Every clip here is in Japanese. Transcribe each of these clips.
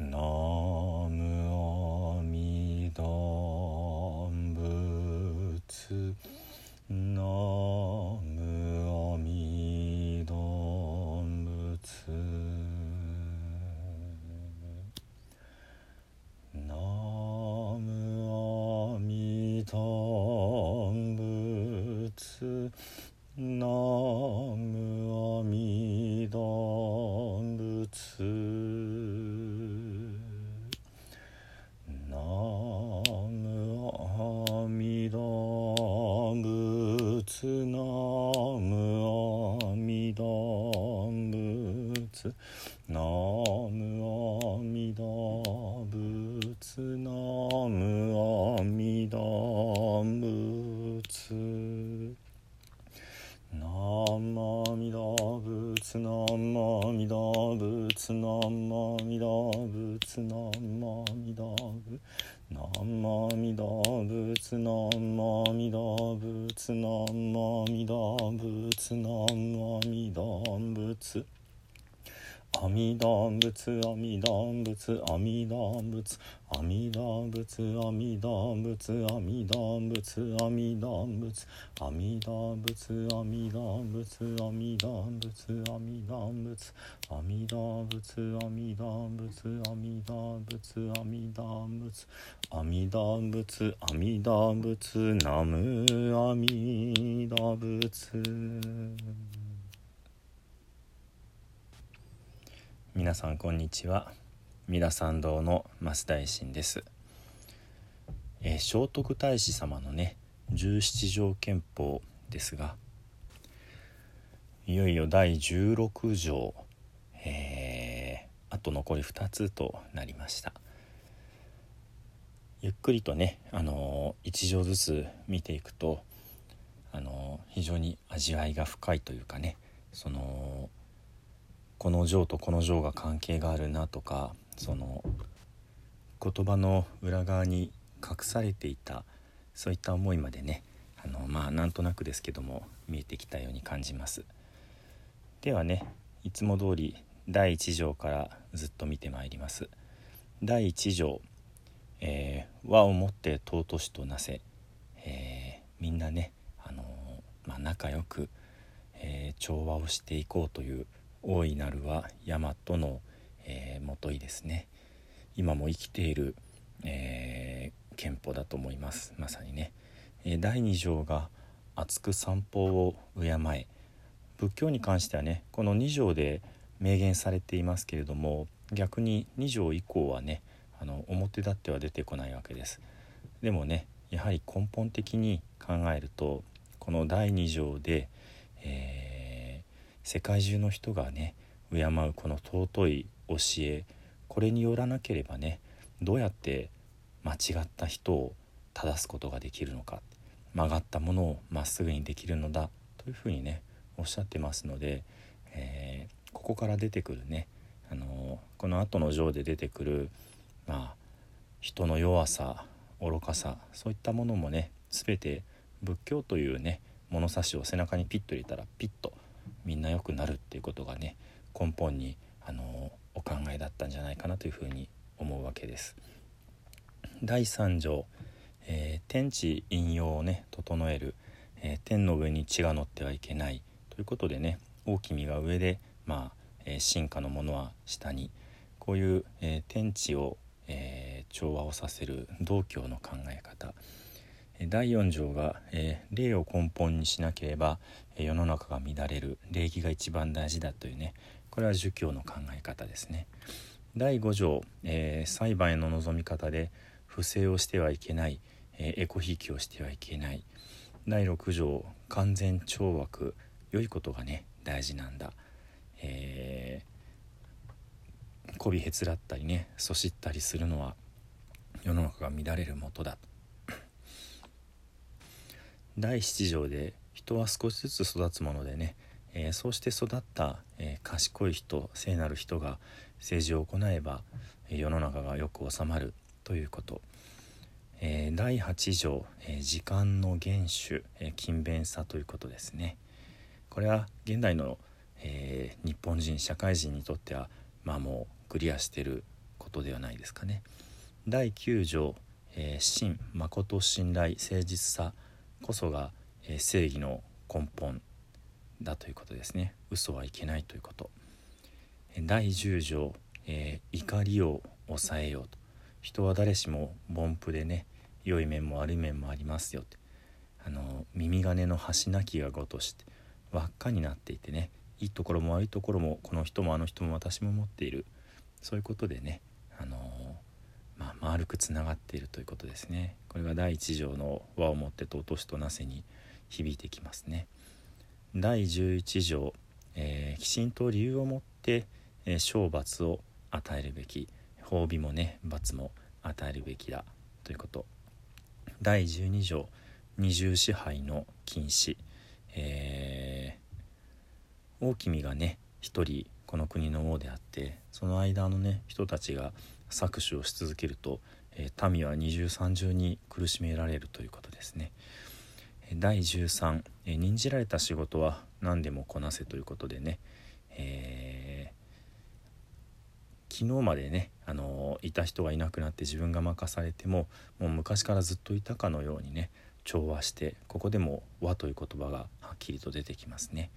南む阿み陀ん仏ナムアミダ仏ナムアミダ仏ナマミダ仏ナマミダ仏ナマミダ仏ナマミダ仏ナマミダ仏ナマミダ仏ナマミダ仏ナマミダ仏阿弥陀仏阿弥陀仏阿弥陀仏阿弥陀仏阿弥陀仏阿弥陀仏阿弥陀仏阿弥陀仏阿弥陀仏阿弥陀仏阿弥陀仏阿弥陀仏阿弥陀仏阿弥陀仏阿弥陀仏阿弥陀仏阿弥陀仏ナム阿弥陀仏。皆さんこんにちは。三田参道の増大臣です、えー聖徳太子様のね十七条憲法ですがいよいよ第16条、えーあと残り2つとなりました。ゆっくりとね、あのー1条ずつ見ていくと、あのー非常に味わいが深いというかねそのこの情とこの情が関係があるなとかその言葉の裏側に隠されていたそういった思いまでねあのまあなんとなくですけども見えてきたように感じます。ではねいつも通り第1条からずっと見てまいります。第1条、えー和をもって尊しとなせ」えーみんなね、あのーまあ、仲良く、え調和をしていこうという大いなるは大和の、えー、もといですね。今も生きている、えー憲法だと思います。まさにね、えー第2条が「厚く散歩を敬え」仏教に関してはねこの2条で明言されていますけれども逆に2条以降はねあの表立っては出てこないわけです。でもねやはり根本的に考えるとこの第2条で、えー世界中の人がね敬うこの尊い教えこれによらなければねどうやって間違った人を正すことができるのか曲がったものをまっすぐにできるのだというふうにねおっしゃってますので、えーここから出てくるね、あのこの後の章で出てくる、まあ、人の弱さ愚かさそういったものもね全て仏教というね物差しを背中にピッと入れたらピッとみんな良くなるっていうことがね根本にあのお考えだったんじゃないかなというふうに思うわけです。第3条、えー天地引用をね整える、えー天の上に血が乗ってはいけないということでね大きみが上で、まあえー進化のものは下にこういう、えー天地を、えー調和をさせる道教の考え方第4条が、えー礼を根本にしなければ、世の中が乱れる。礼儀が一番大事だというね。これは儒教の考え方ですね。第5条、えー裁判への望み方で不正をしてはいけない、えーエコひいきをしてはいけない。第6条完全懲悪。良いことがね大事なんだ、えー、媚びへつらったりねそしったりするのは世の中が乱れるもと。だ第7条で人は少しずつ育つものでね、えーそうして育った、えー賢い人聖なる人が政治を行えば、えー世の中がよく収まるということ、えー第8条、えー時間の厳守、えー勤勉さということですねこれは現代の、えー日本人社会人にとってはまあもうクリアしてることではないですかね。第9条、えー、真誠信頼誠実さこそが、え、正義の根本だということですね。嘘はいけないということ。第10条、えー、怒りを抑えようと。人は誰しも凡夫でね良い面も悪い面もありますよって。あの耳金の端なきがごとして輪っかになっていてねいいところも悪いところもこの人もあの人も私も持っている。そういうことでねあの、丸くつながっているということですね。これが第1条の和をもって尊しとなせに響いてきますね。第11条、えー、きちんと理由を持って、えー、賞罰を与えるべき褒美もね罰も与えるべきだということ。第12条二重支配の禁止、えー、大君がね一人この国の王であってその間のね人たちが搾取をし続けると、えー、民は二重三重に苦しめられるということですね。第13、えー、任じられた仕事は何でもこなせということでね、えー、昨日までね、あのいた人がいなくなって自分が任されてももう昔からずっといたかのようにね調和してここでも「和」という言葉がはっきりと出てきますね。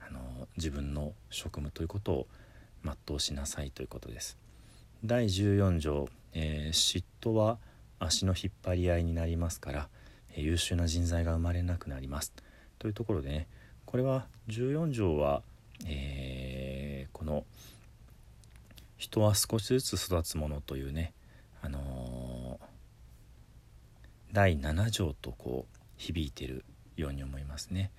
あの自分の職務ということを全うしなさいということです。第14条、えー、嫉妬は足の引っ張り合いになりますから、えー、優秀な人材が生まれなくなりますというところでねこれは14条は、えー、この人は少しずつ育つものというね、あの第7条とこう響いてるように思いますね。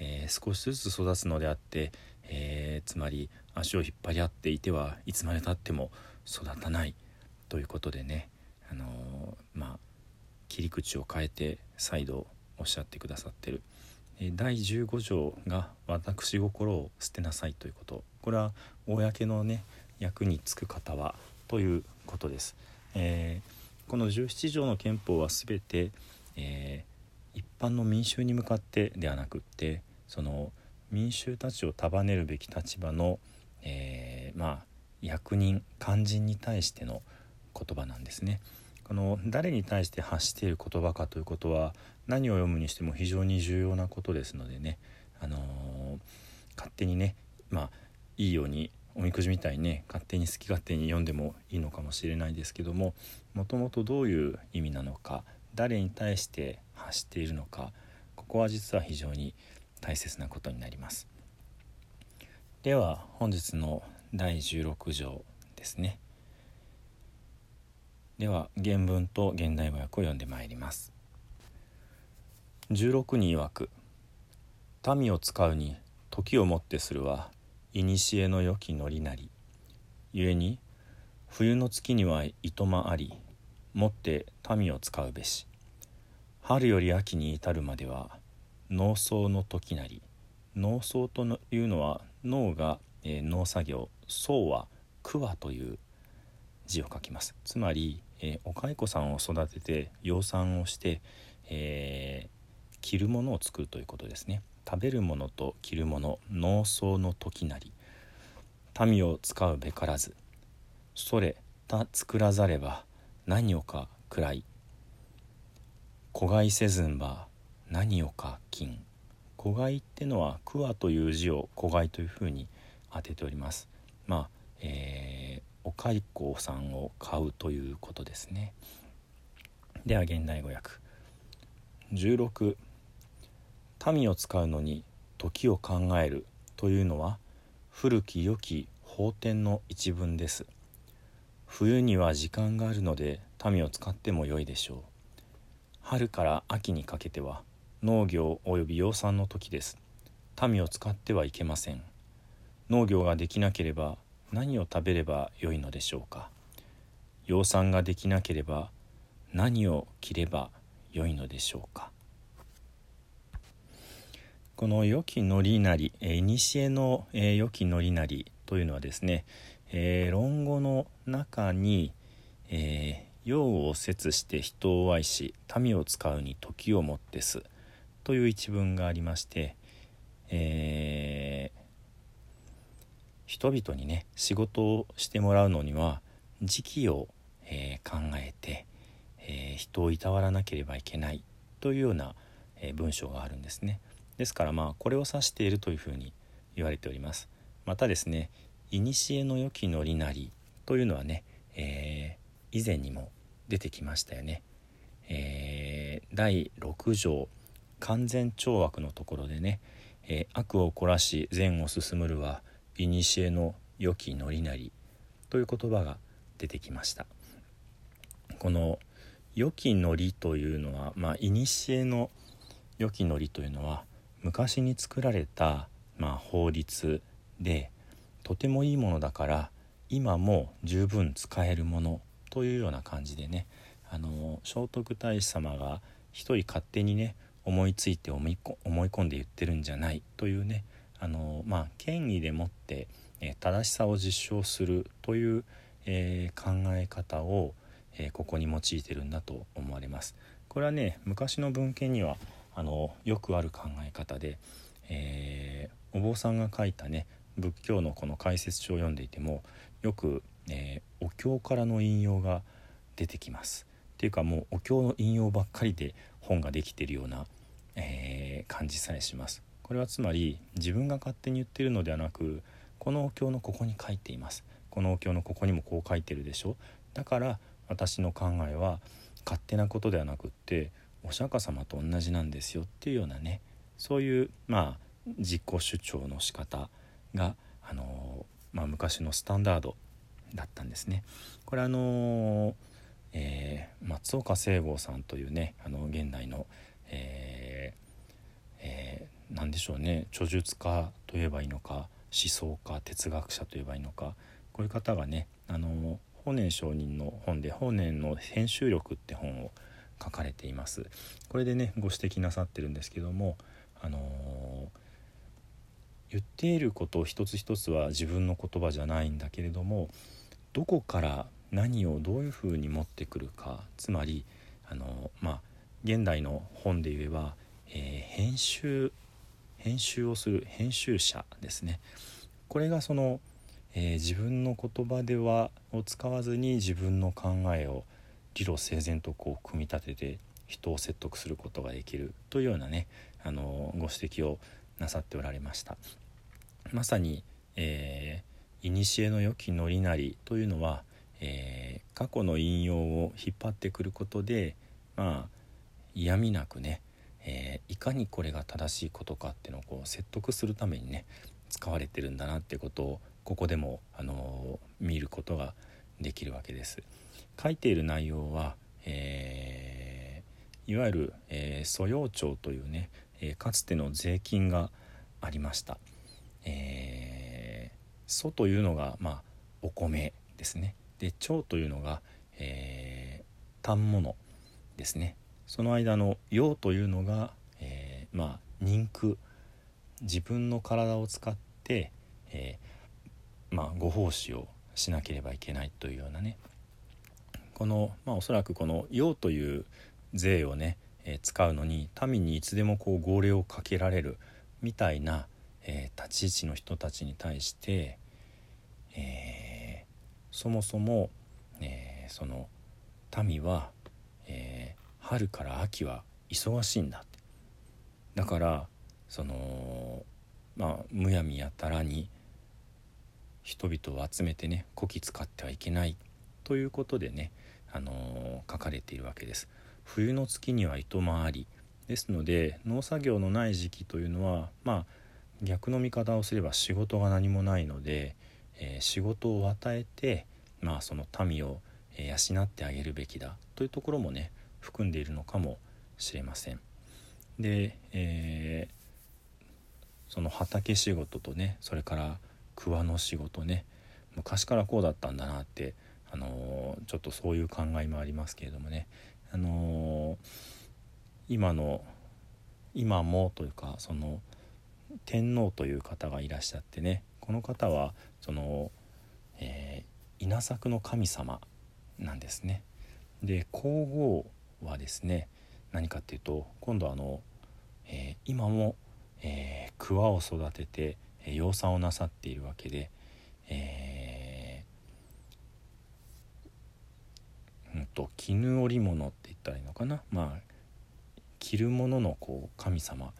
えー、少しずつ育つのであって、えー、つまり足を引っ張り合っていてはいつまでたっても育たないということでね、あのー、まあ、切り口を変えて再度おっしゃってくださってる、第15条が「私心を捨てなさい」ということこれは公のね役に就く方はということです。えー、この17条の憲法は全て、えー、一般の民衆に向かってではなくってその民衆たちを束ねるべき立場の、えー、まあ役人肝心に対しての言葉なんですね。この誰に対して発している言葉かということは何を読むにしても非常に重要なことですのでね、あのー、勝手にねまあいいようにおみくじみたいにね勝手に好き勝手に読んでもいいのかもしれないですけどももともとどういう意味なのか誰に対して発しているのかここは実は非常に大切なことになります。では本日の第16条ですね。では原文と現代語訳を読んでまいります。16に曰く。民を使うに時をもってするは古の良きのりなり。故に冬の月にはいとまありもって民を使うべし。春より秋に至るまでは農草の時なり。農草というのは農が、えー、農作業僧は桑という字を書きます。つまり、えー、お蚕さんを育てて養蚕をして、えー、着るものを作るということですね。食べるものと着るもの農草の時なり。民を使うべからず。それた作らざれば何をか暗い。子飼いせずんば何をか金。子飼いってのは桑という字を子飼いというふうに当てております。まあ、えー、お蚕さんを買うということですね。では現代語訳。16民を使うのに時を考えるというのは古き良き法典の一文です。冬には時間があるので民を使ってもよいでしょう。春から秋にかけては農業及び養蚕の時です。民を使ってはいけません。農業ができなければ何を食べればよいのでしょうか？養蚕ができなければ何を着ればよいのでしょうか？この良きのりなりいにしえの良きのりなりというのはですね、えー、論語の中に、えー、用を節して人を愛し民を使うに時をもってすという一文がありまして、えー人々にね仕事をしてもらうのには時期を、えー、考えて、えー、人をいたわらなければいけないというような、え文章があるんですね。ですからまあこれを指しているというふうに言われております。またですね「古の良きのりなり」というのはね、え以前にも出てきましたよね。え第6条完全懲悪のところでね、え悪を凝らし善を進むるは古の良きのりなりという言葉が出てきました。この良きのりというのはまあ古の良きのりというのは昔に作られた、まあ、法律でとてもいいものだから今も十分使えるものというような感じでねあの聖徳太子様が一人勝手にね思いついて思い込んで言ってるんじゃないというねあの、まあ、権威でもって、え正しさを実証するという、えー、考え方を、えー、ここに用いてるんだと思われます。これはね昔の文献にはあのよくある考え方で、えー、お坊さんが書いたね仏教のこの解説書を読んでいてもよく、えお経からの引用が出てきます。っていうかもうお経の引用ばっかりで本ができてるようなえー、感じさえしますこれはつまり自分が勝手に言ってるのではなくこのお経のここに書いていますこのお経のここにもこう書いてるでしょだから私の考えは勝手なことではなくってお釈迦様と同じなんですよっていうようなねそういうまあ自己主張の仕方が、あのまあ、昔のスタンダードだったんですね。これあのえー、松岡聖剛さんというねあの現代の、何でしょうね。著述家といえばいいのか思想家哲学者といえばいいのか。こういう方がねあの法然上人の本で「法然の編集力」って本を書かれています。これでねご指摘なさってるんですけどもあのー、言っていること一つ一つは自分の言葉じゃないんだけれどもどこから何をどういうふうに持ってくるかつまりあのまあ現代の本で言えば、えー、編集編集をする編集者ですね。これがその、えー、自分の言葉ではを使わずに自分の考えを理路整然とこう組み立てて人を説得することができるというようなねあのご指摘をなさっておられました。まさに、えー、古の良きのりなりというのは、えー、過去の引用を引っ張ってくることでまあ嫌味なくね、えー、いかにこれが正しいことかっていうのをこう説得するためにね使われてるんだなってことをここでも、あのー、見ることができるわけです。書いている内容は、えー、いわゆる、え素養庁というね、えかつての税金がありました。えー、というのが、まあ、お米ですね。で腸というのが、えー、反物ですねその間の「陽」というのが、えー、まあ人空自分の体を使って、えー、まあ、ご奉仕をしなければいけないというようなね。この、まあ、おそらくこの「陽」という税をね、えー、使うのに民にいつでもこう号令をかけられるみたいな、えー、立ち位置の人たちに対して、えそもそも、えその民は、春から秋は忙しいんだってだからそのまあむやみやたらに人々を集めてねこき使ってはいけないということでね、あのー、書かれているわけです。冬の月には糸回りですので農作業のない時期というのはまあ逆の見方をすれば仕事が何もないので、えー、仕事を与えてまあその民を養ってあげるべきだというところもね含んでいるのかもしれません。で、えー、その畑仕事とねそれから桑の仕事ね昔からこうだったんだなって、あのー、ちょっとそういう考えもありますけれどもね、あのー、今の今もというかその天皇という方がいらっしゃってねこの方はその、えー、稲作の神様なんですね。で皇后はですね何かっていうと今度あの、えー、今も、えー、桑を育てて、養蚕をなさっているわけで、えと絹織物って言ったらいいのかな？まあ着るもののこう神様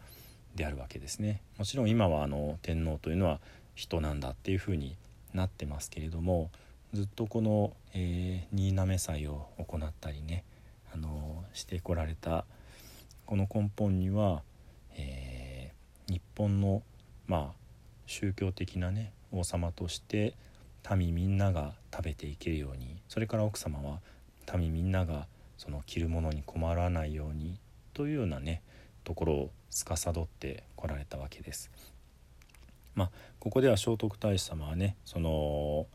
であるわけですね。もちろん今はあの天皇というのは人なんだっていうふうになってますけれどもずっとこの、えー、新滑祭を行ったりね、あのしてこられたこの根本には、えー、日本のまあ宗教的なね王様として民みんなが食べていけるようにそれから奥様は民みんながその着るものに困らないようにというようなねところを司ってこられたわけです。まあ、ここでは聖徳太子様はねその、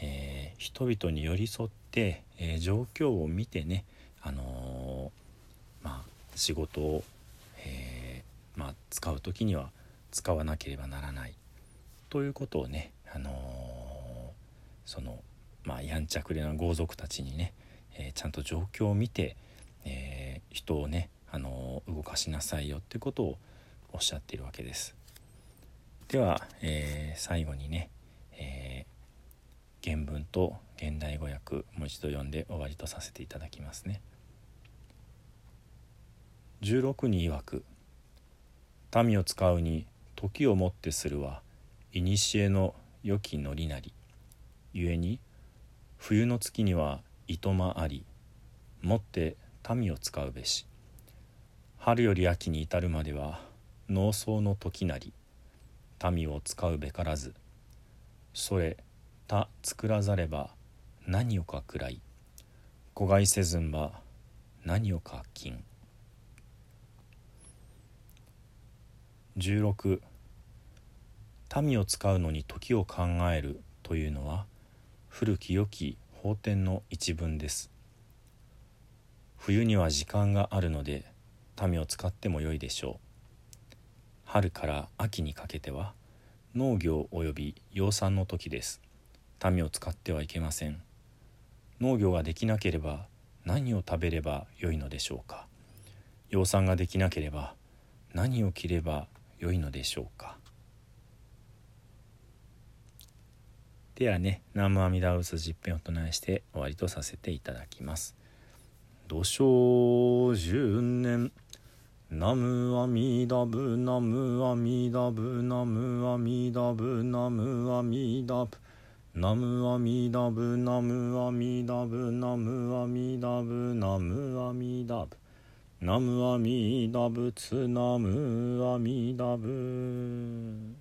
えー、人々に寄り添って、えー、状況を見てね、あのー、まあ、仕事を、えまあ、使う時には使わなければならないということをね、あのその、まあ、やんちゃくれな豪族たちにね、えちゃんと状況を見て、え人をね、あの動かしなさいよってことをおっしゃっているわけです。では、え、最後にね、え、原文と現代語訳もう一度読んで終わりとさせていただきますね。16に曰く「民を使うに時をもってするは古の良きのりなり」ゆえに冬の月には糸間ありもって民を使うべし。春より秋に至るまでは農草の時なり民を使うべからず。それ他作らざれば何をかくらい。子飼いせずんば何をか金。16民を使うのに時を考えるというのは古き良き法典の一文です。冬には時間があるので民を使ってもよいでしょう。春から秋にかけては農業及び養蚕の時です。民を使ってはいけません。農業ができなければ何を食べればよいのでしょうか。養蚕ができなければ何を着ればよいのでしょうか。ではね南無阿弥陀仏実編を唱えして終わりとさせていただきます。土生十年ナムアミダブナムアミダブナムアミダブナムアミダブナムアミダブナムアミダブナムアミダブナムアミダブ。ナムアミダブツナムアミダブ。